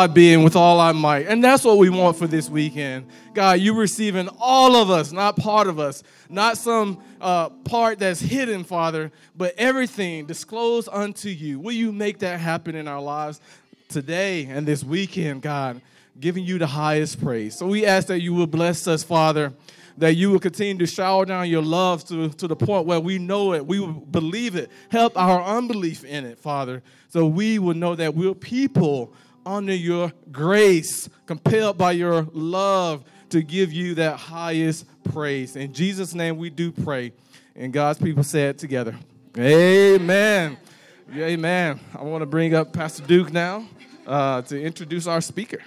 God being with all our might. And that's what we want for this weekend. God, you receiving all of us, not part of us, not some uh, part that's hidden, Father, but everything disclosed unto you. Will you make that happen in our lives today and this weekend, God, giving you the highest praise? So we ask that you will bless us, Father that you will continue to shower down your love to, to the point where we know it, we will believe it. Help our unbelief in it, Father, so we will know that we're people under your grace, compelled by your love to give you that highest praise. In Jesus' name we do pray. And God's people say it together. Amen. Amen. I want to bring up Pastor Duke now uh, to introduce our speaker.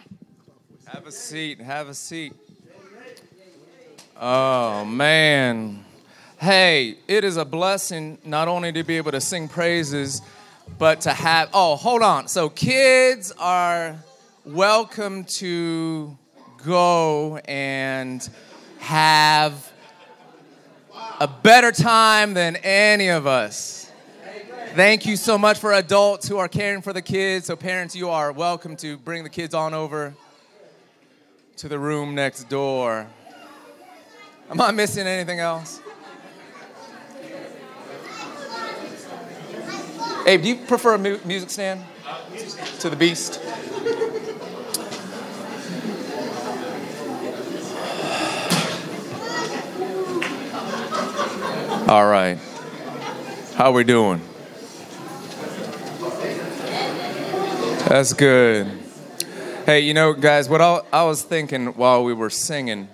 Have a seat. Have a seat. Oh, man. Hey, it is a blessing not only to be able to sing praises but to have oh hold on. So kids are welcome to go and have a better time than any of us. Thank you so much for adults who are caring for the kids. So parents you are welcome to bring the kids on over to the room next door. Am i missing anything else Abe, do you prefer a mu- music stand to the beast? All right. How are we doing? That's good. Hey, you know, guys, what I, I was thinking while we were singing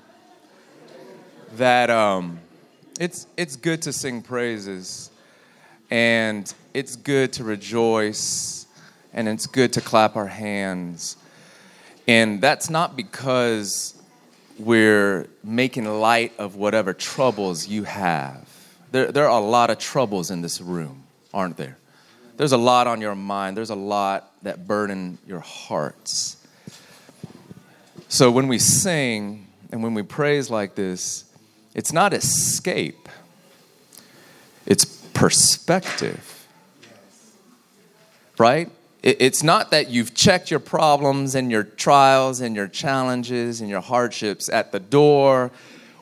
that um, it's it's good to sing praises, and it's good to rejoice and it's good to clap our hands. And that's not because we're making light of whatever troubles you have. There, there are a lot of troubles in this room, aren't there? There's a lot on your mind, there's a lot that burden your hearts. So when we sing and when we praise like this, it's not escape, it's perspective right? It's not that you've checked your problems and your trials and your challenges and your hardships at the door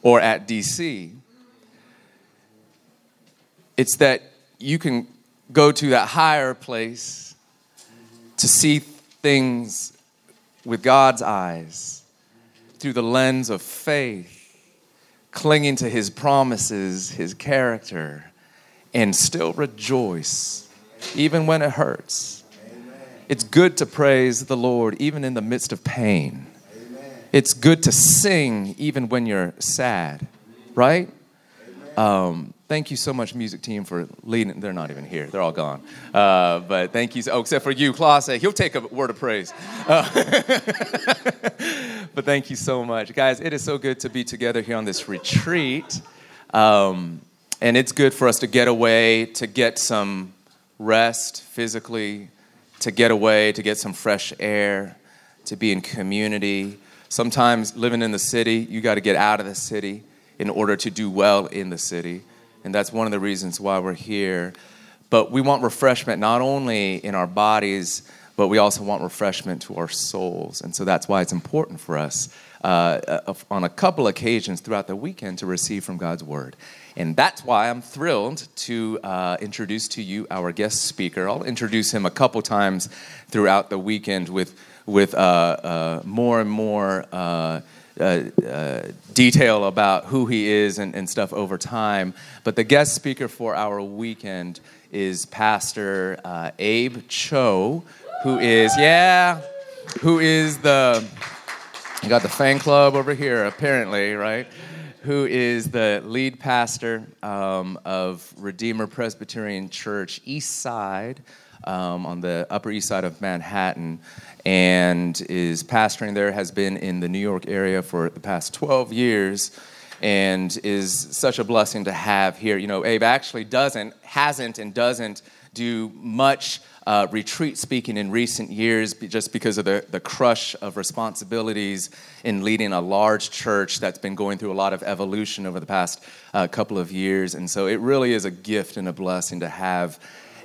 or at DC. It's that you can go to that higher place to see things with God's eyes through the lens of faith, clinging to His promises, His character, and still rejoice even when it hurts. It's good to praise the Lord even in the midst of pain. It's good to sing even when you're sad, right? Um, thank you so much, music team, for leading. They're not even here; they're all gone. Uh, but thank you. Oh, except for you, Klaus. He'll take a word of praise. Uh, but thank you so much, guys. It is so good to be together here on this retreat, um, and it's good for us to get away, to get some rest physically, to get away, to get some fresh air, to be in community. Sometimes living in the city, you got to get out of the city in order to do well in the city. And that's one of the reasons why we're here. But we want refreshment not only in our bodies, but we also want refreshment to our souls. And so that's why it's important for us uh, on a couple occasions throughout the weekend to receive from God's Word. And that's why I'm thrilled to uh, introduce to you our guest speaker. I'll introduce him a couple times throughout the weekend with, with uh, uh, more and more uh, uh, uh, detail about who he is and, and stuff over time. But the guest speaker for our weekend is Pastor Abe Cho, who is, yeah, who is the, you got the fan club over here, apparently, right? Who is the lead pastor um, of Redeemer Presbyterian Church East Side um, on the Upper East Side of Manhattan and is pastoring there, has been in the New York area for the past 12 years and is such a blessing to have here. You know, Abe actually doesn't, hasn't, and doesn't do much uh, retreat speaking in recent years just because of the, the crush of responsibilities in leading a large church that's been going through a lot of evolution over the past uh, couple of years. And so it really is a gift and a blessing to have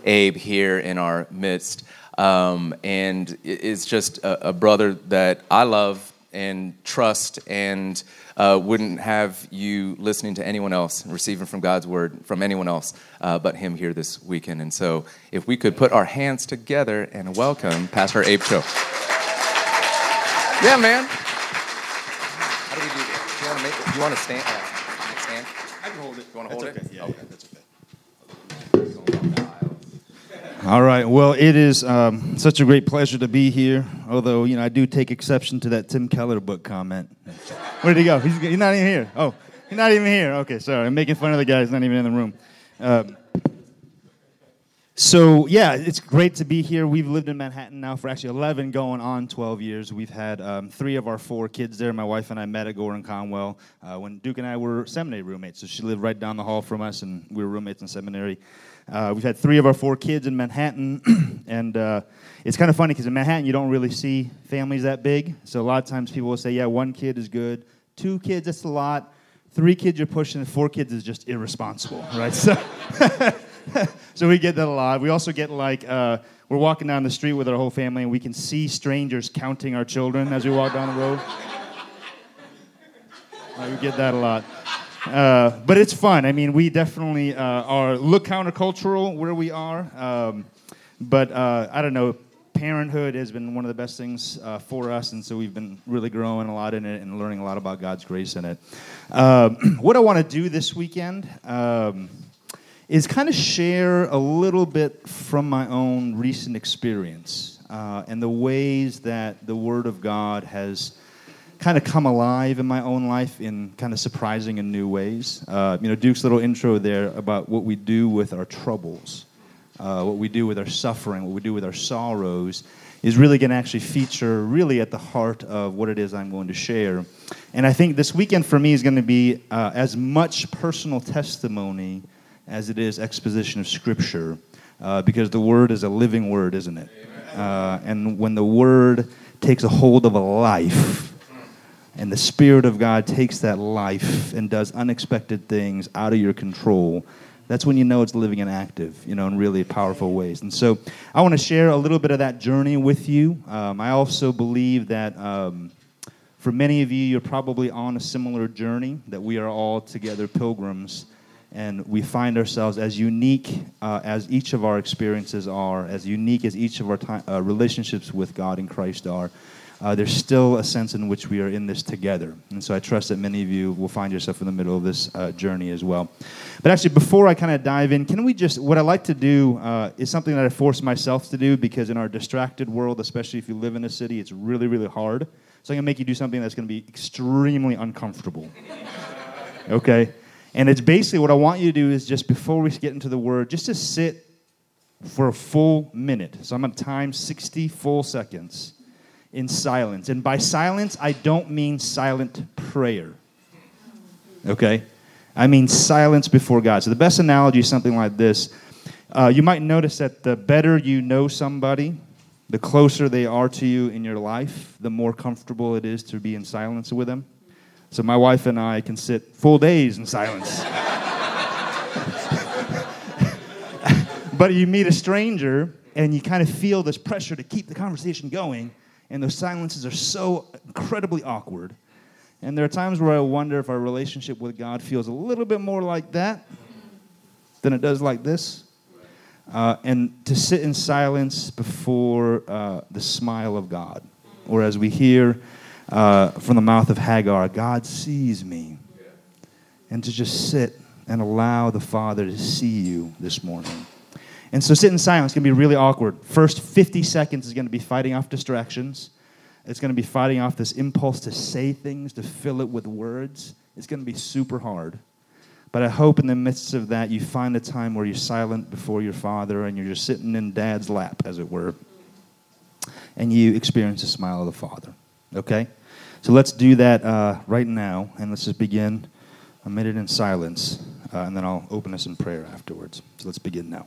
Abe here in our midst. um, and it's just a, a, brother that I love and trust and uh, wouldn't have you listening to anyone else, receiving from God's word from anyone else uh, but him here this weekend. And so, if we could put our hands together and welcome Pastor Abe Cho. Yeah, man. How do we do this? Do you want to make? Do you want to stand? Uh, stand? I can hold it. You want to hold okay. it? Yeah, okay. yeah, that's okay. All right. Well, it is um, such a great pleasure to be here. Although, you know, I do take exception to that Tim Keller book comment. Where did he go? He's, he's not even here. Oh, he's not even here. Okay, sorry. I'm making fun of the guy. He's not even in the room. Uh, so yeah, it's great to be here. We've lived in Manhattan now for actually 11, going on 12 years. We've had um, three of our four kids there. My wife and I met at Gordon Conwell uh, when Duke and I were seminary roommates. So she lived right down the hall from us, and we were roommates in seminary. Uh, we've had three of our four kids in Manhattan, and uh, it's kind of funny because in Manhattan you don't really see families that big. So a lot of times people will say, "Yeah, one kid is good, two kids that's a lot, three kids you're pushing, four kids is just irresponsible, right?" So. so we get that a lot. We also get like uh, we're walking down the street with our whole family, and we can see strangers counting our children as we walk down the road. We get that a lot. Uh, but it's fun. I mean, we definitely uh, are look countercultural where we are. Um, but uh, I don't know. Parenthood has been one of the best things uh, for us, and so we've been really growing a lot in it and learning a lot about God's grace in it. Um, what I want to do this weekend. Um, is kind of share a little bit from my own recent experience uh, and the ways that the Word of God has kind of come alive in my own life in kind of surprising and new ways. Uh, you know, Duke's little intro there about what we do with our troubles, uh, what we do with our suffering, what we do with our sorrows, is really going to actually feature really at the heart of what it is I'm going to share. And I think this weekend for me is going to be uh, as much personal testimony as it is exposition of Scripture, uh, because the Word is a living Word, isn't it? Uh, and when the Word takes a hold of a life, and the Spirit of God takes that life and does unexpected things out of your control, that's when you know it's living and active, you know, in really powerful ways. And so I want to share a little bit of that journey with you. Um, I also believe that um, for many of you, you're probably on a similar journey, that we are all together pilgrims and we find ourselves as unique uh, as each of our experiences are, as unique as each of our time, uh, relationships with God and Christ are. Uh, there's still a sense in which we are in this together. And so I trust that many of you will find yourself in the middle of this uh, journey as well. But actually, before I kind of dive in, can we just, what I like to do uh, is something that I force myself to do because in our distracted world, especially if you live in a city, it's really, really hard. So I'm going to make you do something that's going to be extremely uncomfortable. okay? And it's basically what I want you to do is just before we get into the word, just to sit for a full minute. So I'm going to time 60 full seconds in silence. And by silence, I don't mean silent prayer. Okay? I mean silence before God. So the best analogy is something like this. Uh, you might notice that the better you know somebody, the closer they are to you in your life, the more comfortable it is to be in silence with them. So my wife and I can sit full days in silence. but you meet a stranger and you kind of feel this pressure to keep the conversation going, and those silences are so incredibly awkward. And there are times where I wonder if our relationship with God feels a little bit more like that than it does like this. Uh, and to sit in silence before uh, the smile of God, or as we hear uh, from the mouth of Hagar God sees me. And to just sit and allow the Father to see you this morning. And so sit in silence. It's going to be really awkward. First 50 seconds is going to be fighting off distractions. It's going to be fighting off this impulse to say things, to fill it with words. It's going to be super hard. But I hope in the midst of that, you find a time where you're silent before your Father and you're just sitting in Dad's lap, as it were, and you experience the smile of the Father. Okay? So let's do that uh, right now, and let's just begin a minute in silence, uh, and then I'll open us in prayer afterwards. So let's begin now.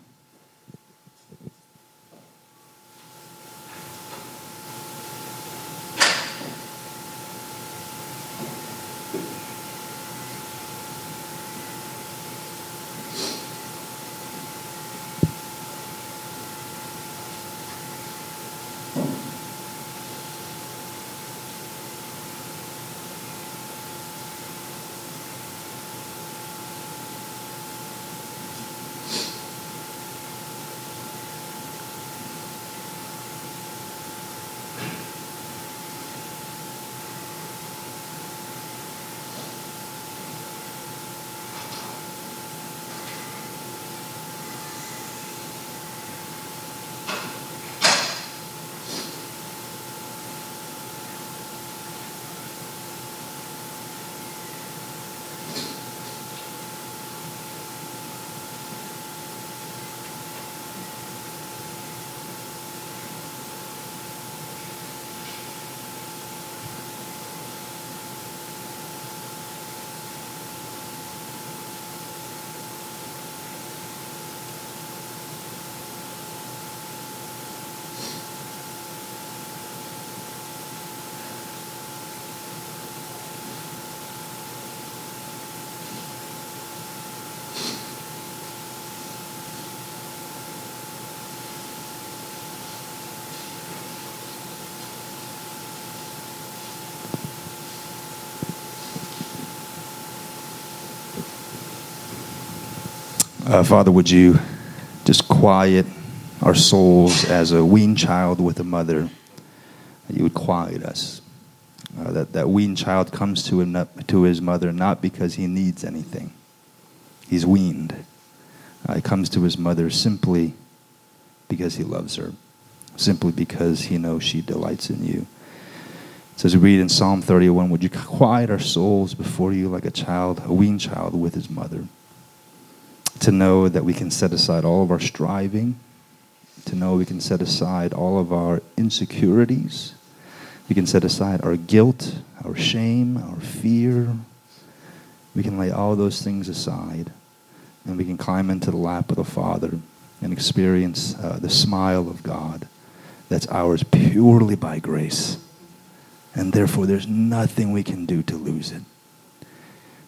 Uh, Father, would you just quiet our souls as a weaned child with a mother? You would quiet us. Uh, that, that weaned child comes to, him, to his mother not because he needs anything, he's weaned. Uh, he comes to his mother simply because he loves her, simply because he knows she delights in you. So as we read in Psalm 31, would you quiet our souls before you like a child, a weaned child with his mother? To know that we can set aside all of our striving, to know we can set aside all of our insecurities, we can set aside our guilt, our shame, our fear. We can lay all those things aside and we can climb into the lap of the Father and experience uh, the smile of God that's ours purely by grace and therefore there's nothing we can do to lose it.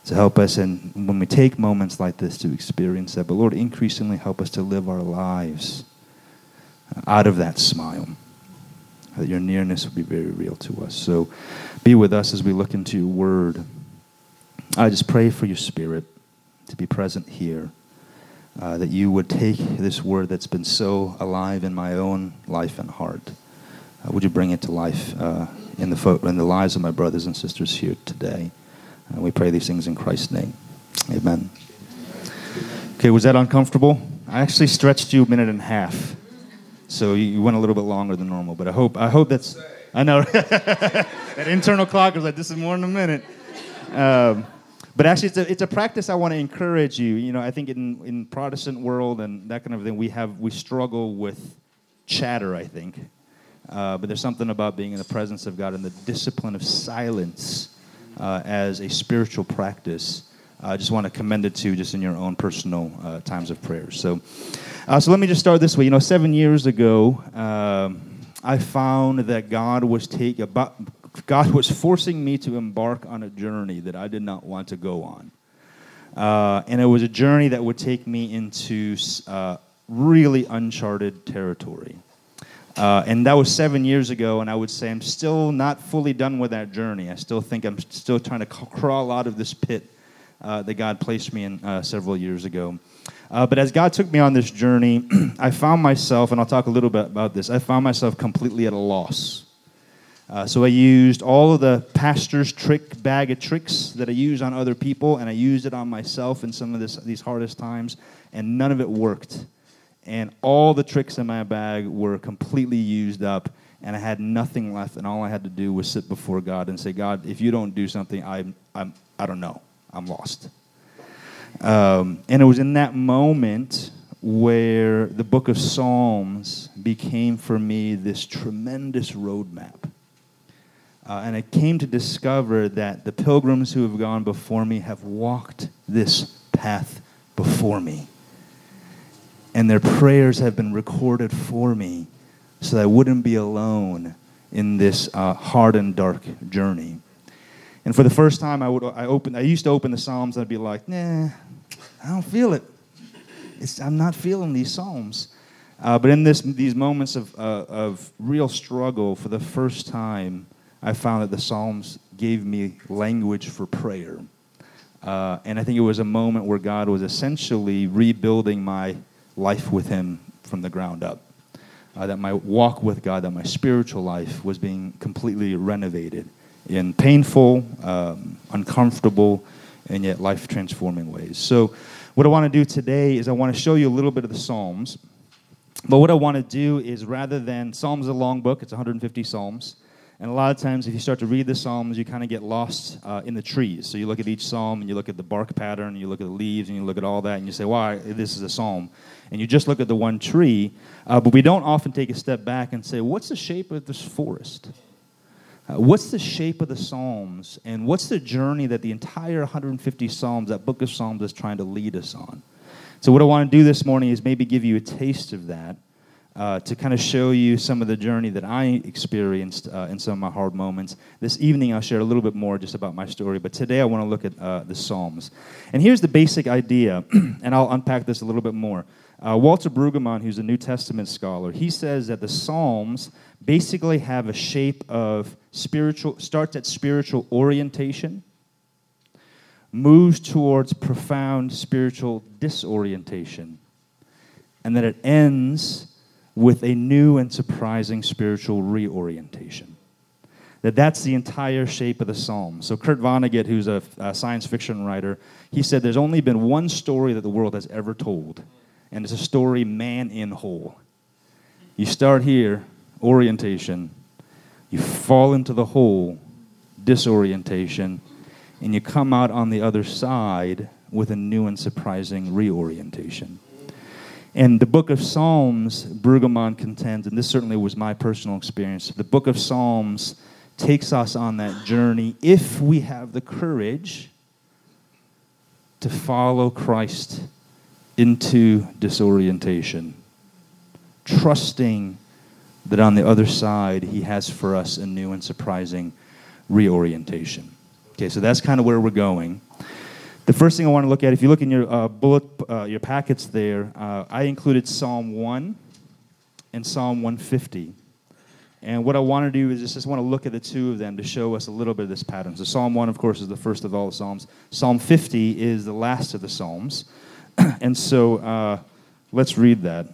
So help us, and when we take moments like this to experience that, but Lord, increasingly help us to live our lives out of that smile. That your nearness will be very real to us. So be with us as we look into your word. I just pray for your spirit to be present here. Uh, that you would take this word that's been so alive in my own life and heart. Uh, would you bring it to life uh, in the, fo- in the lives of my brothers and sisters here today. And we pray these things in Christ's name. Amen. Okay, was that uncomfortable? I actually stretched you a minute and a half. So you went a little bit longer than normal, but I hope I hope that's I know that internal clock was like this is more than a minute. Um, but actually, it's a, it's a practice I want to encourage you. You know, I think in in Protestant world and that kind of thing, we have we struggle with chatter. I think uh, but there's something about being in the presence of God and the discipline of silence uh, as a spiritual practice. I just want to commend it to you just in your own personal uh, times of prayer. So, uh, so let me just start this way. You know, seven years ago, um, I found that God was take about God was forcing me to embark on a journey that I did not want to go on. Uh, and it was a journey that would take me into uh, really uncharted territory. Uh, and that was seven years ago, and I would say I'm still not fully done with that journey. I still think I'm still trying to crawl out of this pit uh, that God placed me in uh, several years ago. Uh, but as God took me on this journey, I found myself, and I'll talk a little bit about this, I found myself completely at a loss. Uh, so I used all of the pastor's trick bag of tricks that I use on other people, and I used it on myself in some of this, these hardest times, and none of it worked and all the tricks in my bag were completely used up and I had nothing left and all I had to do was sit before God and say, God, if you don't do something, I'm, I'm, I don't know. I'm lost. Um, and it was in that moment where the book of Psalms became for me this tremendous roadmap. Uh, and I came to discover that the pilgrims who have gone before me have walked this path before me and their prayers have been recorded for me so that I wouldn't be alone in this uh, hard and dark journey. And for the first time, I would I open. I used to open the Psalms and I'd be like, Nah, I don't feel it. It's, I'm not feeling these Psalms. Uh, but in this, these moments of, uh, of real struggle, for the first time, I found that the Psalms gave me language for prayer. Uh, and I think it was a moment where God was essentially rebuilding my life with Him from the ground up. Uh, that my walk with God, that my spiritual life was being completely renovated in painful, um, uncomfortable, and yet life transforming ways. So, what I want to do today is I want to show you a little bit of the Psalms. But what I want to do is rather than Psalms a long book, it's 150 Psalms. And a lot of times, if you start to read the Psalms, you kind of get lost uh, in the trees. So you look at each Psalm and you look at the bark pattern, and you look at the leaves, and you look at all that, and you say, "Why well, this is a Psalm?" And you just look at the one tree, uh, but we don't often take a step back and say, "What's the shape of this forest?" Uh, what's the shape of the Psalms, and what's the journey that the entire 150 Psalms, that book of Psalms, is trying to lead us on? So, what I want to do this morning is maybe give you a taste of that uh, to kind of show you some of the journey that I experienced uh, in some of my hard moments. This evening, I'll share a little bit more just about my story, but today I want to look at uh, the Psalms. And here's the basic idea, and I'll unpack this a little bit more. Uh, Walter Brueggemann, who's a New Testament scholar, he says that the Psalms basically have a shape of spiritual, starts at spiritual orientation, moves towards profound spiritual disorientation, and then it ends with a new and surprising spiritual reorientation. That that's the entire shape of the psalm. So Kurt Vonnegut, who's a, a science fiction writer, he said there's only been one story that the world has ever told, and it's a story man in hole. You start here, orientation, you fall into the hole, disorientation, and you come out on the other side with a new and surprising reorientation. And the book of Psalms, Brueggemann contends, and this certainly was my personal experience, the book of Psalms takes us on that journey if we have the courage to follow Christ into disorientation, trusting that on the other side, He has for us a new and surprising reorientation. Okay, so that's kind of where we're going. The first thing I want to look at, if you look in your uh, bullet, uh, your packets there, uh, I included Psalm 1 and Psalm 150. And what I want to do is just, just want to look at the two of them to show us a little bit of this pattern. So Psalm 1, of course, is the first of all the Psalms. Psalm 50 is the last of the Psalms. and so uh, let's read that.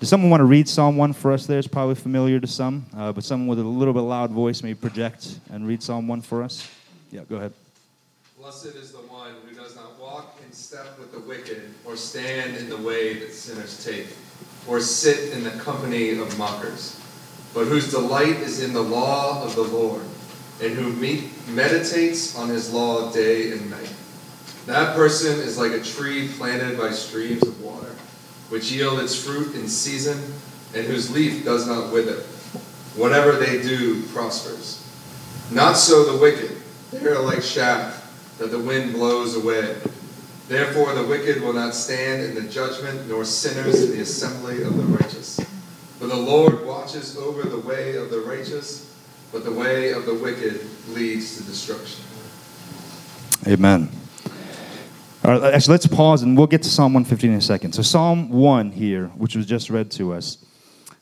Does someone want to read Psalm 1 for us there? It's probably familiar to some, uh, but someone with a little bit loud voice may project and read Psalm 1 for us. Yeah, go ahead. Blessed is the one who does not with the wicked, or stand in the way that sinners take, or sit in the company of mockers, but whose delight is in the law of the Lord, and who meditates on his law day and night. That person is like a tree planted by streams of water which yield its fruit in season, and whose leaf does not wither. Whatever they do prospers. Not so the wicked. They are like chaff that the wind blows away. Therefore the wicked will not stand in the judgment, nor sinners in the assembly of the righteous. For the Lord watches over the way of the righteous, but the way of the wicked leads to destruction. Amen. All right, actually, let's pause and we'll get to Psalm 115 in a second. So, Psalm 1 here, which was just read to us,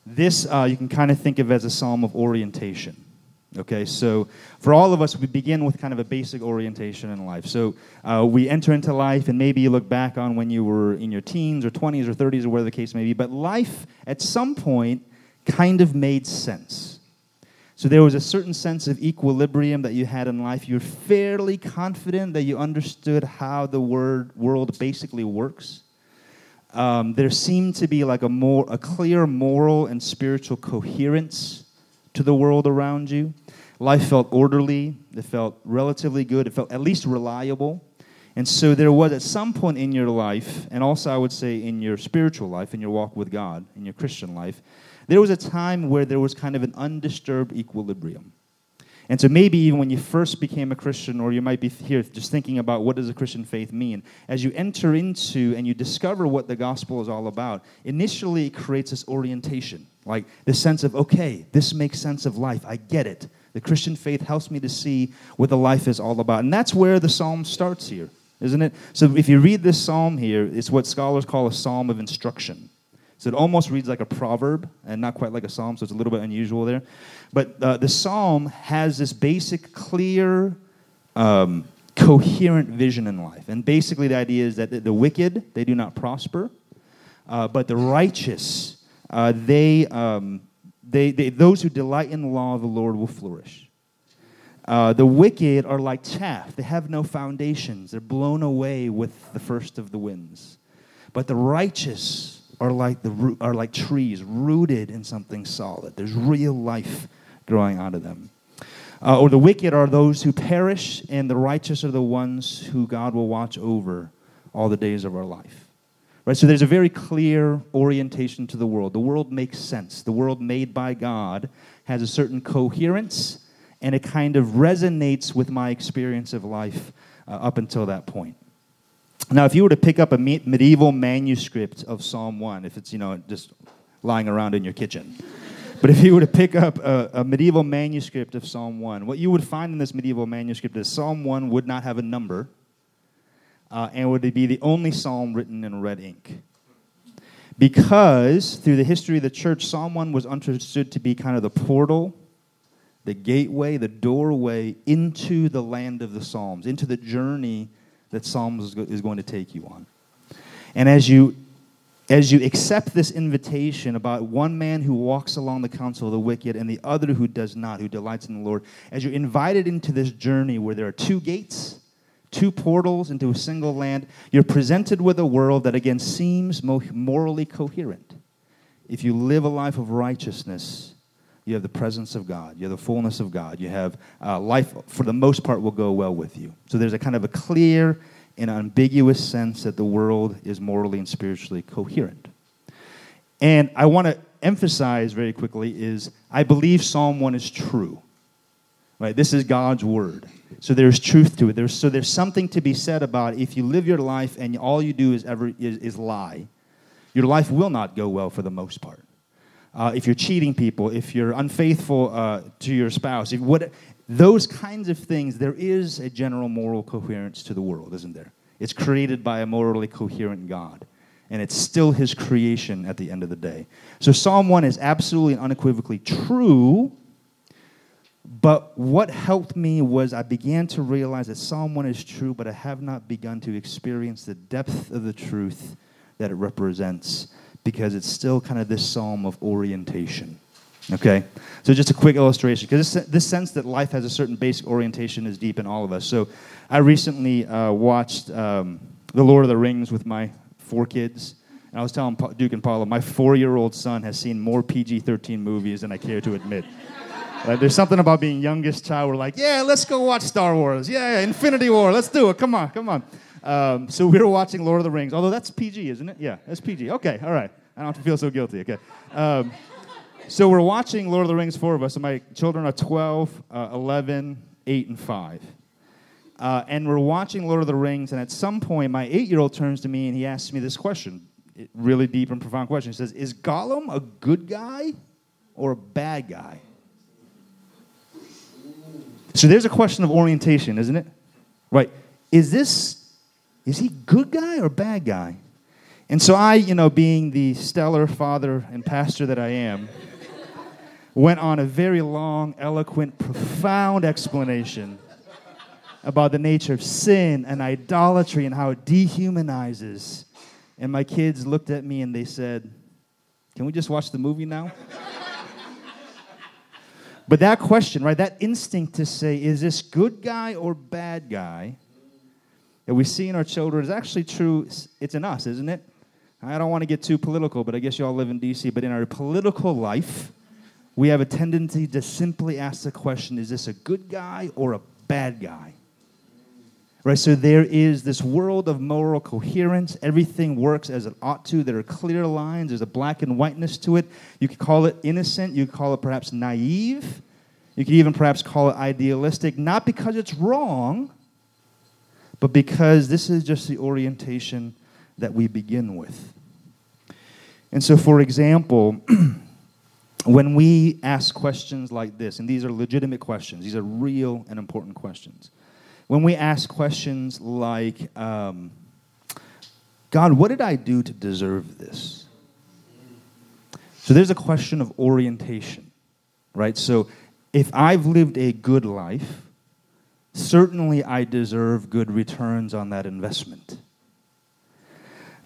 this uh, you can kind of think of as a psalm of orientation. Okay, so for all of us, we begin with kind of a basic orientation in life. So uh, we enter into life, and maybe you look back on when you were in your teens or 20s or 30s or whatever the case may be, but life at some point kind of made sense. So there was a certain sense of equilibrium that you had in life. You're fairly confident that you understood how the word, world basically works. Um, there seemed to be like a more a clear moral and spiritual coherence to the world around you. Life felt orderly. It felt relatively good. It felt at least reliable. And so there was at some point in your life, and also I would say in your spiritual life, in your walk with God, in your Christian life, there was a time where there was kind of an undisturbed equilibrium. And so maybe even when you first became a Christian, or you might be here just thinking about what does a Christian faith mean, as you enter into and you discover what the gospel is all about, initially it creates this orientation, like this sense of, okay, this makes sense of life. I get it. The Christian faith helps me to see what the life is all about. And that's where the psalm starts here, isn't it? So if you read this psalm here, it's what scholars call a psalm of instruction. So it almost reads like a proverb and not quite like a psalm, so it's a little bit unusual there. But uh, the psalm has this basic, clear, um, coherent vision in life. And basically, the idea is that the, wicked, they do not prosper, uh, but the righteous, uh, they, um, they, they, those who delight in the law of the Lord will flourish. Uh, the wicked are like chaff. They have no foundations. They're blown away with the first of the winds. But the righteous are like, the, are like trees rooted in something solid. There's real life growing out of them. Uh, or the wicked are those who perish, and the righteous are the ones who God will watch over all the days of our life. Right? So there's a very clear orientation to the world. The world makes sense. The world made by God has a certain coherence, and it kind of resonates with my experience of life uh, up until that point. Now, if you were to pick up a medieval manuscript of Psalm 1, if it's, you know, just lying around in your kitchen, but if you were to pick up a, a, medieval manuscript of Psalm 1, what you would find in this medieval manuscript is Psalm 1 would not have a number uh, and would be the only psalm written in red ink. Because through the history of the church, Psalm 1 was understood to be kind of the portal, the gateway, the doorway into the land of the Psalms, into the journey that Psalms is is going to take you on. And as you as you accept this invitation about one man who walks along the counsel of the wicked and the other who does not, who delights in the Lord, as you're invited into this journey where there are two gates, two portals into a single land, you're presented with a world that again seems morally coherent. If you live a life of righteousness, you have the presence of God, you have the fullness of God, you have uh, life, for the most part, will go well with you. So there's a kind of a clear and ambiguous sense that the world is morally and spiritually coherent. And I want to emphasize very quickly is I believe Psalm 1 is true. Right? This is God's word. So there's truth to it. There's, so there's something to be said about if you live your life and all you do is ever is, is lie, your life will not go well for the most part. Uh, if you're cheating people, if you're unfaithful uh, to your spouse, if what, those kinds of things, there is a general moral coherence to the world, isn't there? It's created by a morally coherent God. And it's still his creation at the end of the day. So Psalm 1 is absolutely and unequivocally true. But what helped me was I began to realize that Psalm 1 is true, but I have not begun to experience the depth of the truth that it represents because it's still kind of this psalm of orientation. Okay? So, just a quick illustration, because this, this sense that life has a certain basic orientation is deep in all of us. So, I recently uh, watched um, The Lord of the Rings with my four kids. And I was telling Duke and Paula, my four year old son has seen more PG 13 movies than I care to admit. There's something about being youngest child. We're like, yeah, let's go watch Star Wars. Yeah, Infinity War. Let's do it. Come on, come on. Um, so we were watching Lord of the Rings, although that's PG, isn't it? Yeah, that's PG. Okay, all right. I don't have to feel so guilty. Okay. Um, so we're watching Lord of the Rings, four of us, and my children are 12, uh, 11, 8, and 5. Uh, and we're watching Lord of the Rings, and at some point, my eight year old turns to me and he asks me this question really deep and profound question. He says, Is Gollum a good guy or a bad guy? So there's a question of orientation, isn't it? Right. Is this, is he good guy or bad guy? And so I, you know, being the stellar father and pastor that I am, went on a very long, eloquent, profound explanation about the nature of sin and idolatry and how it dehumanizes. And my kids looked at me and they said, Can we just watch the movie now? But that question, right, that instinct to say, Is this good guy or bad guy? that we see in our children is actually true. It's in us, isn't it? I don't want to get too political, but I guess you all live in DC. But in our political life, we have a tendency to simply ask the question is this a good guy or a bad guy? Right, so there is this world of moral coherence. Everything works as it ought to. There are clear lines. There's a black and whiteness to it. You could call it innocent. You could call it perhaps naive. You could even perhaps call it idealistic, not because it's wrong, but because this is just the orientation that we begin with. And so, for example, when we ask questions like this, and these are legitimate questions, these are real and important questions. When we ask questions like, um, God, what did I do to deserve this? So there's a question of orientation, right? So if I've lived a good life, certainly I deserve good returns on that investment.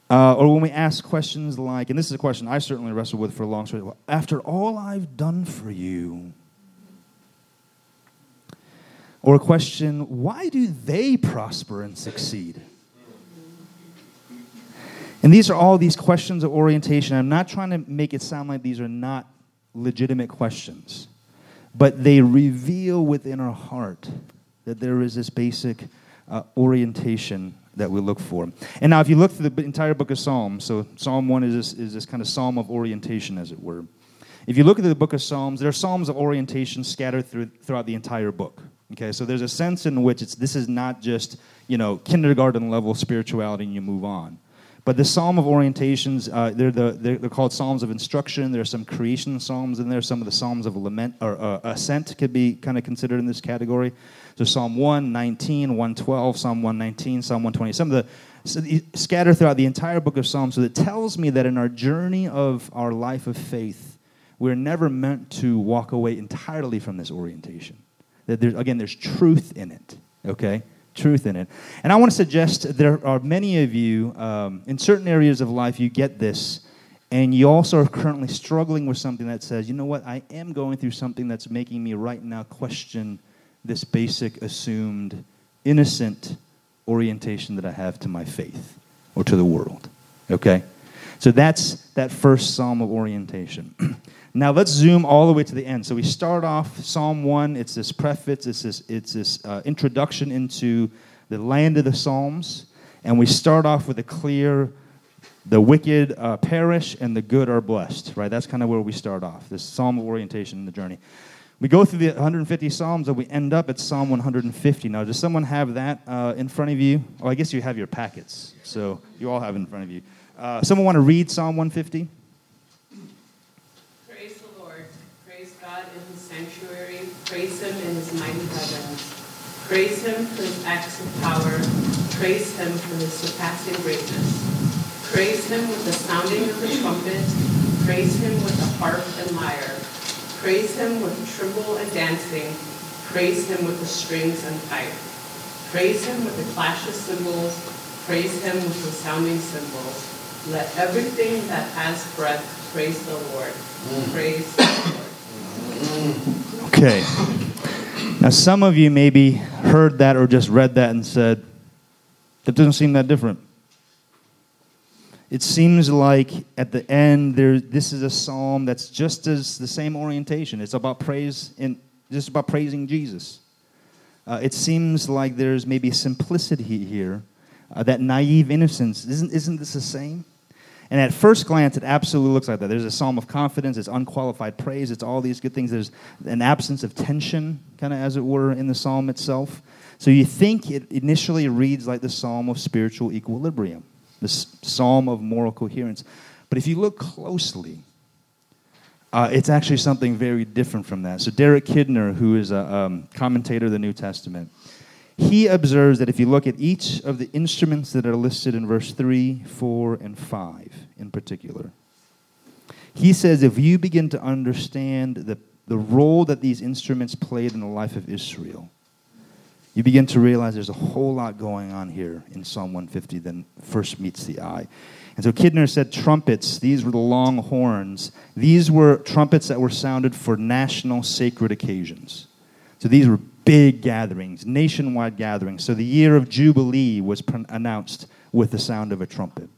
Uh, or when we ask questions like, and this is a question I certainly wrestled with for a long time, after all I've done for you, or question, why do they prosper and succeed? And these are all these questions of orientation. I'm not trying to make it sound like these are not legitimate questions, but they reveal within our heart that there is this basic uh, orientation that we look for. And now, if you look through the entire book of Psalms, so Psalm 1 is this, is this kind of psalm of orientation, as it were. If you look at the book of Psalms, there are psalms of orientation scattered through, throughout the entire book. Okay, so there's a sense in which it's, this is not just, you know, kindergarten level spirituality and you move on. But the psalm of orientations, uh, they're, the, they're, they're, called psalms of instruction. There's some creation psalms in there. Some of the psalms of lament or uh, ascent could be kind of considered in this category. So Psalm 1, 19, 112, Psalm 119, Psalm 120. Some of the so scattered throughout the entire book of Psalms. So it tells me that in our journey of our life of faith, we're never meant to walk away entirely from this orientation. That there's, again, there's truth in it. Okay, truth in it. And I want to suggest there are many of you um, in certain areas of life, you get this, and you also are currently struggling with something that says, you know what, I am going through something that's making me right now question this basic, assumed, innocent orientation that I have to my faith or to the world. Okay? So that's that first psalm of orientation. now let's zoom all the way to the end. So we start off Psalm 1, it's this preface, it's this, it's this uh, introduction into the land of the Psalms. And we start off with a clear the wicked uh, perish and the good are blessed, right? That's kind of where we start off, this psalm of orientation in the journey. We go through the 150 Psalms and we end up at Psalm 150. Now, does someone have that uh, in front of you? Oh, I guess you have your packets, so you all have it in front of you. Uh, someone want to read Psalm 150? Praise the Lord. Praise God in his sanctuary. Praise him in his mighty heavens. Praise him for his acts of power. Praise him for his surpassing greatness. Praise him with the sounding of the trumpet. Praise him with the harp and lyre. Praise him with timbrel and dancing. Praise him with the strings and pipe. Praise him with the clash of cymbals. Praise him with the sounding cymbals. Let everything that has breath praise the Lord. Mm. Praise the Lord. Okay. Now, some of you maybe heard that or just read that and said, that doesn't seem that different. It seems like at the end, there, this is a psalm that's just as the same orientation. It's about praise and just about praising Jesus. Uh, it seems like there's maybe simplicity here, uh, that naive innocence. Isn't, isn't this the same? And at first glance, it absolutely looks like that. There's a psalm of confidence, it's unqualified praise, it's all these good things. There's an absence of tension, kind of as it were, in the psalm itself. So you think it initially reads like the psalm of spiritual equilibrium, the psalm of moral coherence. But if you look closely, uh, it's actually something very different from that. So Derek Kidner, who is a um, commentator of the New Testament, he observes that if you look at each of the instruments that are listed in verse 3, 4, and 5 in particular, he says if you begin to understand the, the role that these instruments played in the life of Israel, you begin to realize there's a whole lot going on here in Psalm 150 than first meets the eye. And so Kidner said trumpets, these were the long horns. These were trumpets that were sounded for national sacred occasions. So these were big gatherings, nationwide gatherings. So the year of Jubilee was announced with the sound of a trumpet.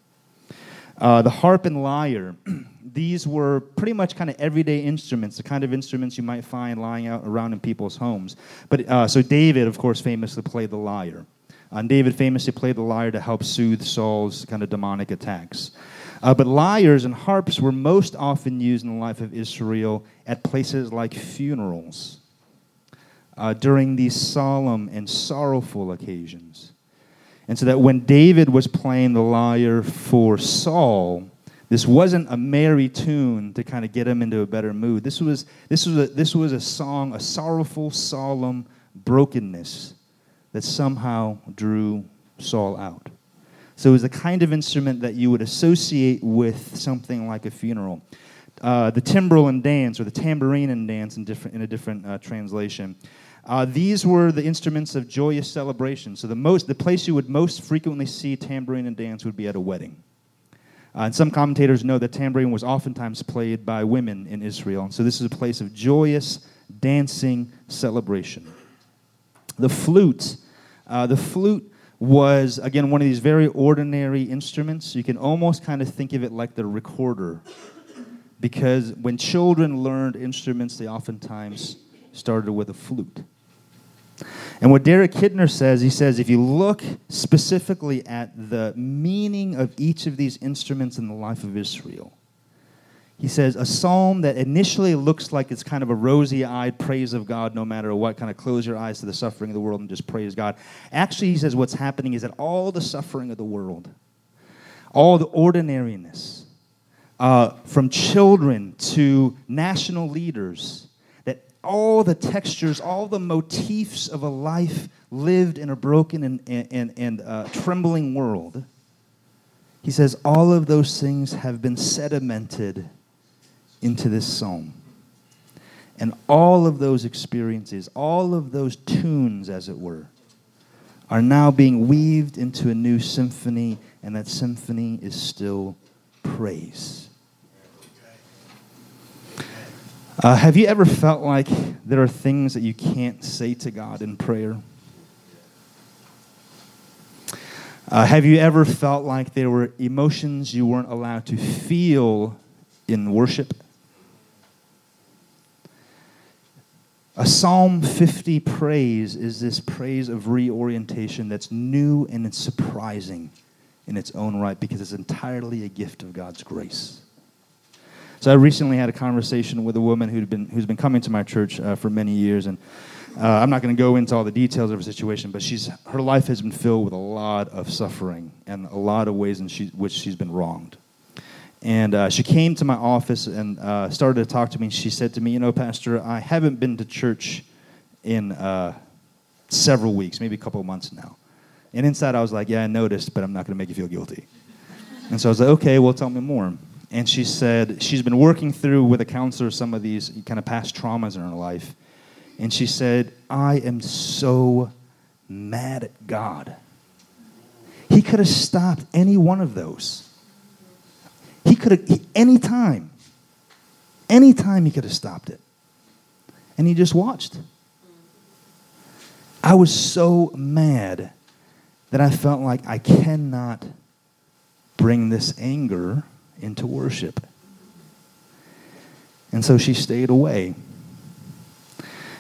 Uh, the harp and lyre, these were pretty much kind of everyday instruments, the kind of instruments you might find lying out around in people's homes. But uh, so David, of course, famously played the lyre. And David famously played the lyre to help soothe Saul's kind of demonic attacks. Uh, but lyres and harps were most often used in the life of Israel at places like funerals uh, during these solemn and sorrowful occasions. And so that when David was playing the lyre for Saul, this wasn't a merry tune to kind of get him into a better mood. This was, this was, a, this was a song, a sorrowful, solemn brokenness that somehow drew Saul out. So it was the kind of instrument that you would associate with something like a funeral. Uh, the timbrel and dance, or the tambourine and dance in, different, in a different uh, translation, uh, these were the instruments of joyous celebration. So the, most, the place you would most frequently see tambourine and dance would be at a wedding. Uh, and some commentators know that tambourine was oftentimes played by women in Israel. And so this is a place of joyous, dancing celebration. The flute, uh, the flute was, again, one of these very ordinary instruments. You can almost kind of think of it like the recorder. Because when children learned instruments, they oftentimes started with a flute. And what Derek Kidner says, he says, if you look specifically at the meaning of each of these instruments in the life of Israel, he says, a psalm that initially looks like it's kind of a rosy eyed praise of God no matter what, kind of close your eyes to the suffering of the world and just praise God. Actually, he says, what's happening is that all the suffering of the world, all the ordinariness, uh, from children to national leaders, all the textures, all the motifs of a life lived in a broken and, and, and uh, trembling world, he says all of those things have been sedimented into this psalm. And all of those experiences, all of those tunes, as it were, are now being weaved into a new symphony, and that symphony is still praise. Uh, have you ever felt like there are things that you can't say to God in prayer? Uh, have you ever felt like there were emotions you weren't allowed to feel in worship? A Psalm 50 praise is this praise of reorientation that's new and it's surprising in its own right because it's entirely a gift of God's grace. So I recently had a conversation with a woman who'd been, who's been coming to my church uh, for many years, and uh, I'm not going to go into all the details of her situation, but she's, her life has been filled with a lot of suffering and a lot of ways in she, which she's been wronged. And uh, she came to my office and uh, started to talk to me. And she said to me, You know, Pastor, I haven't been to church in uh, several weeks, maybe a couple of months now. And inside, I was like, Yeah, I noticed, but I'm not going to make you feel guilty. And so I was like, Okay, well, tell me more. And she said she's been working through with a counselor some of these kind of past traumas in her life. And she said, I am so mad at God. He could have stopped any one of those. He could have, any time, any time he could have stopped it. And he just watched. I was so mad that I felt like I cannot bring this anger into worship. And so she stayed away.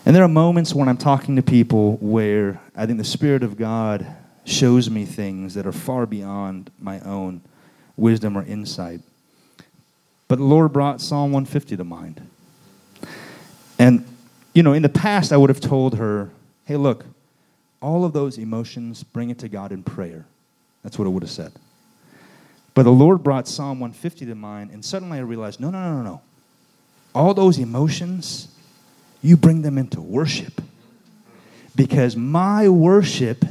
And there are moments when I'm talking to people where I think the Spirit of God shows me things that are far beyond my own wisdom or insight. But the Lord brought Psalm 150 to mind. And, you know, in the past, I would have told her, hey, look, all of those emotions, bring it to God in prayer. That's what I would have said. But the Lord brought Psalm 150 to mind, and suddenly I realized no, no, no, no, no. All those emotions, you bring them into worship. Because my worship,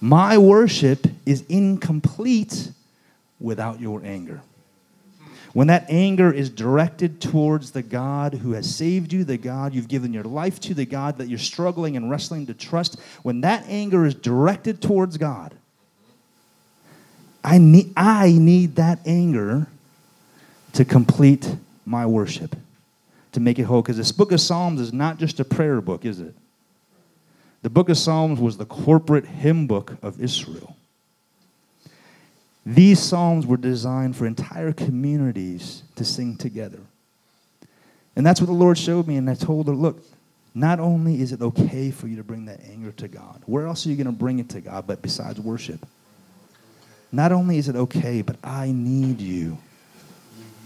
my worship is incomplete without your anger. When that anger is directed towards the God who has saved you, the God you've given your life to, the God that you're struggling and wrestling to trust, when that anger is directed towards God, I need, I need that anger to complete my worship, to make it whole. Because this book of Psalms is not just a prayer book, is it? The book of Psalms was the corporate hymn book of Israel. These psalms were designed for entire communities to sing together. And that's what the Lord showed me. And I told her, look, not only is it okay for you to bring that anger to God, where else are you going to bring it to God but besides worship? Not only is it okay, but I need you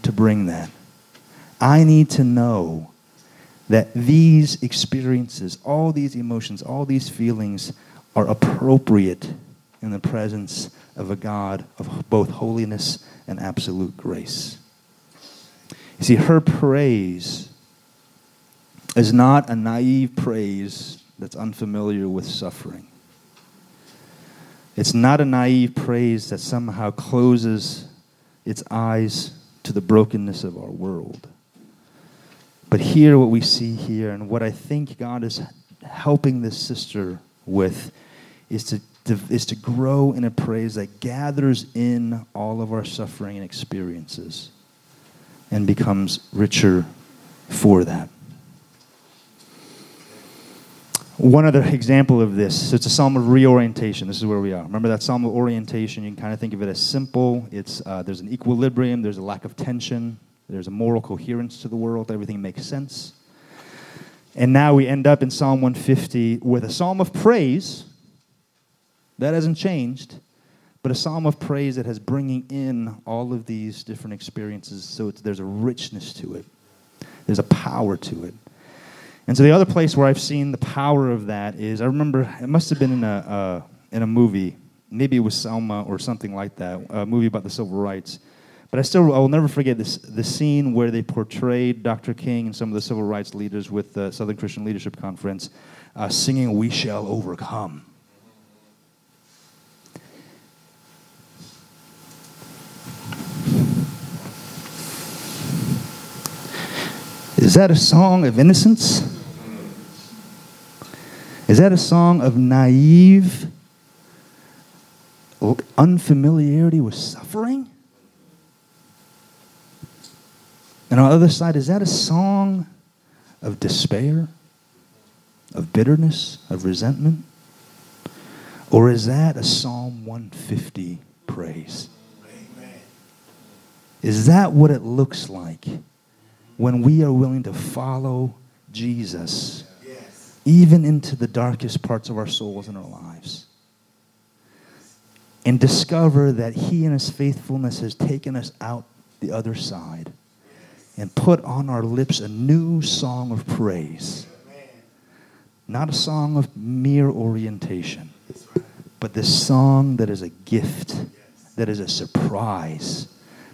to bring that. I need to know that these experiences, all these emotions, all these feelings are appropriate in the presence of a God of both holiness and absolute grace. You see, her praise is not a naive praise that's unfamiliar with suffering. It's not a naive praise that somehow closes its eyes to the brokenness of our world. But here, what we see here, and what I think God is helping this sister with, is to to, is to grow in a praise that gathers in all of our suffering and experiences and becomes richer for that. One other example of this, so it's a psalm of reorientation. This is where we are. Remember that psalm of orientation? You can kind of think of it as simple. It's, uh, there's an equilibrium, there's a lack of tension, there's a moral coherence to the world, everything makes sense. And now we end up in Psalm 150 with a psalm of praise that hasn't changed, but a psalm of praise that has bringing in all of these different experiences. So there's a richness to it, there's a power to it. And so the other place where I've seen the power of that is I remember it must have been in a uh, in a movie, maybe it was Selma or something like that, a movie about the civil rights. But I still I will never forget this the scene where they portrayed Dr. King and some of the civil rights leaders with the Southern Christian Leadership Conference uh, singing "We Shall Overcome." Is that a song of innocence? Is that a song of naive unfamiliarity with suffering? And on the other side, is that a song of despair, of bitterness, of resentment? Or is that a Psalm 150 praise? Is that what it looks like when we are willing to follow Jesus, yes. even into the darkest parts of our souls and our lives? And discover that He in His faithfulness has taken us out the other side and put on our lips a new song of praise. Not a song of mere orientation, but this song that is a gift, that is a surprise,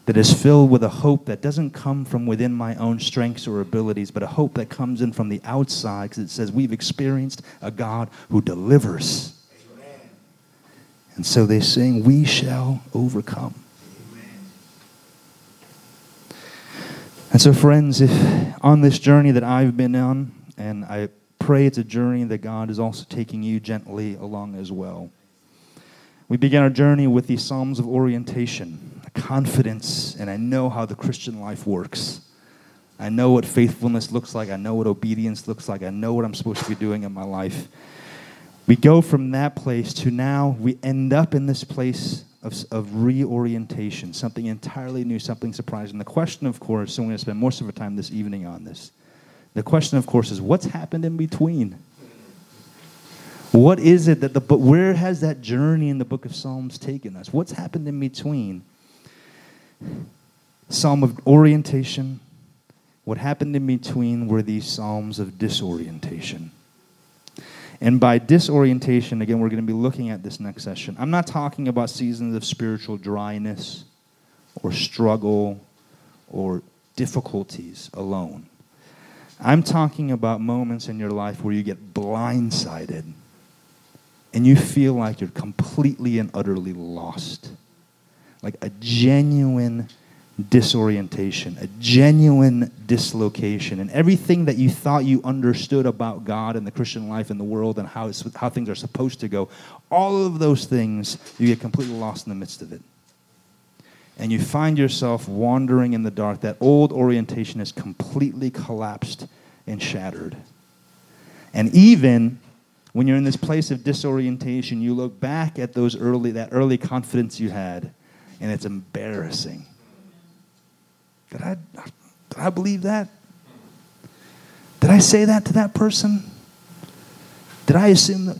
that is filled with a hope that doesn't come from within my own strengths or abilities, but a hope that comes in from the outside because it says we've experienced a God who delivers. And so they sing, We shall overcome. And so, friends, if on this journey that I've been on, and I pray it's a journey that God is also taking you gently along as well. We begin our journey with these Psalms of orientation, confidence, and I know how the Christian life works. I know what faithfulness looks like. I know what obedience looks like. I know what I'm supposed to be doing in my life. We go from that place to now we end up in this place of, of reorientation, something entirely new, something surprising. The question, of course, and we're going to spend most of our time this evening on this. The question, of course, is what's happened in between? What is it that the book, where has that journey in the book of Psalms taken us? What's happened in between? Psalm of orientation. What happened in between were these Psalms of disorientation. And by disorientation, again, we're going to be looking at this next session. I'm not talking about seasons of spiritual dryness or struggle or difficulties alone. I'm talking about moments in your life where you get blindsided and you feel like you're completely and utterly lost. Like a genuine disorientation, a genuine dislocation, and everything that you thought you understood about God and the Christian life and the world and how, how things are supposed to go, all of those things, you get completely lost in the midst of it. And you find yourself wandering in the dark. That old orientation is completely collapsed and shattered. And even when you're in this place of disorientation, you look back at those early, that early confidence you had, and it's embarrassing did I, did I believe that? Did I say that to that person? Did I assume that?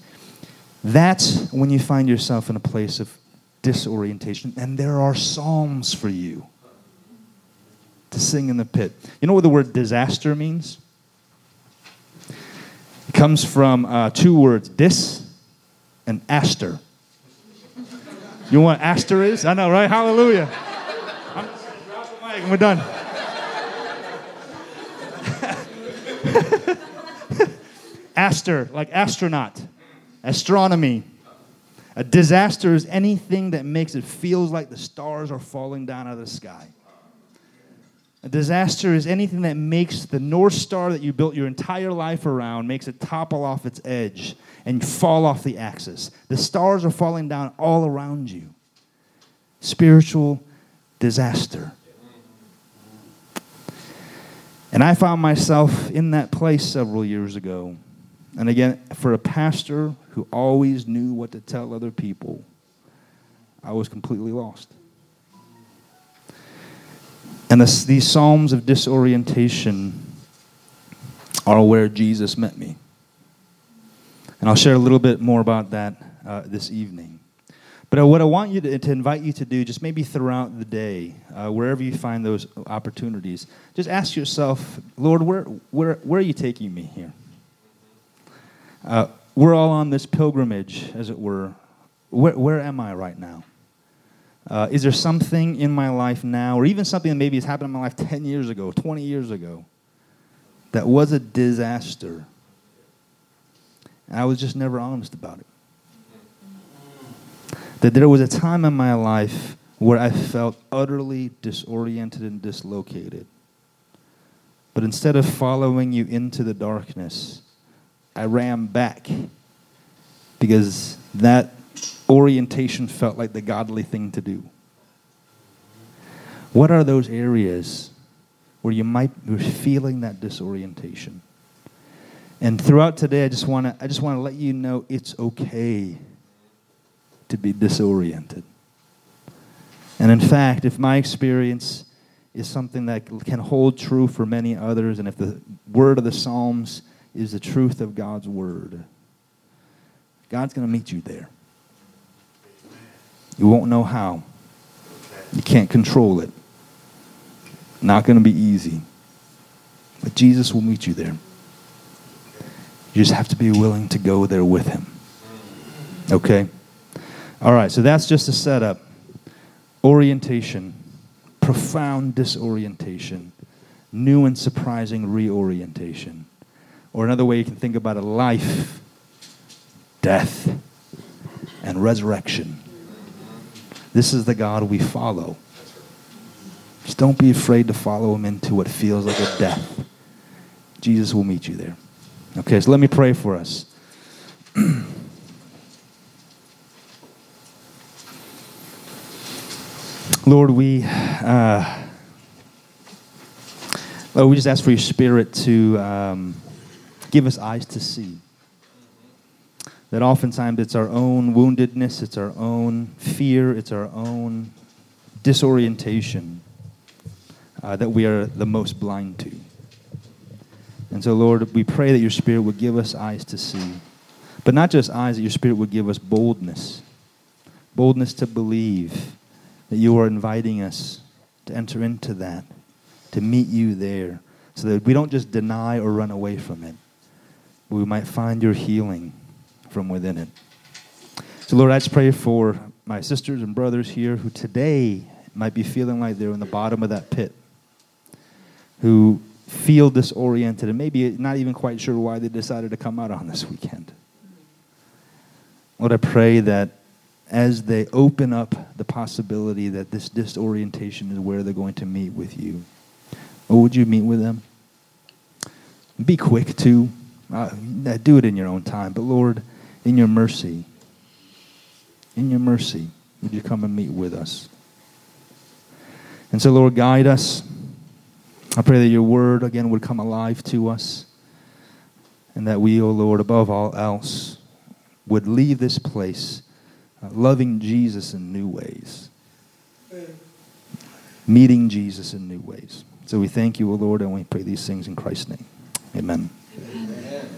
That's when you find yourself in a place of disorientation. And there are psalms for you to sing in the pit. You know what the word disaster means? It comes from uh, two words, dis and aster. You want what aster is? I know, right? Hallelujah I'm just going to drop the mic and we're done. Aster, like astronaut, astronomy. A disaster is anything that makes it feels like the stars are falling down out of the sky. A disaster is anything that makes the North Star that you built your entire life around, makes it topple off its edge and fall off the axis. The stars are falling down all around you. Spiritual disaster. And I found myself in that place several years ago. And again, for a pastor who always knew what to tell other people, I was completely lost. And this, these Psalms of disorientation are where Jesus met me. And I'll share a little bit more about that uh, this evening. But uh, what I want you to, to, invite you to do, just maybe throughout the day, uh, wherever you find those opportunities, just ask yourself, Lord, where, where, where are you taking me here? Uh, we're all on this pilgrimage, as it were. Where, where am I right now? Uh, is there something in my life now, or even something that maybe has happened in my life 10 years ago, 20 years ago, that was a disaster? I was just never honest about it that there was a time in my life where I felt utterly disoriented and dislocated. But instead of following you into the darkness, I ran back because that orientation felt like the godly thing to do? What are those areas where you might be feeling that disorientation? And throughout today, I just want to I just want to let you know it's okay to be disoriented. And in fact, if my experience is something that can hold true for many others, and if the word of the Psalms is the truth of God's word, God's going to meet you there. You won't know how. You can't control it. Not going to be easy. But Jesus will meet you there. You just have to be willing to go there with him. Okay? All right, so that's just a setup. Orientation, profound disorientation, new and surprising reorientation. Or another way you can think about it life, death, and resurrection. This is the God we follow. Just don't be afraid to follow him into what feels like a death. Jesus will meet you there. Okay, so let me pray for us. Lord, we, uh, Lord, we just ask for your spirit to um, give us eyes to see. That oftentimes it's our own woundedness, it's our own fear, it's our own disorientation uh, that we are the most blind to. And so, Lord, we pray that your Spirit would give us eyes to see. But not just eyes, that your Spirit would give us boldness boldness to believe that you are inviting us to enter into that, to meet you there, so that we don't just deny or run away from it, but we might find your healing from within it. So, Lord, I just pray for my sisters and brothers here who today might be feeling like they're in the bottom of that pit, who feel disoriented and maybe not even quite sure why they decided to come out on this weekend. Lord, I pray that as they open up the possibility that this disorientation is where they're going to meet with you, or would you meet with them? Be quick to uh, do it in your own time, but Lord, in your mercy, in your mercy, would you come and meet with us? And so, Lord, guide us. I pray that your word again would come alive to us, and that we, O oh Lord, above all else, would leave this place uh, loving Jesus in new ways, meeting Jesus in new ways. So we thank you, O Lord, and we pray these things in Christ's name. Amen. Amen.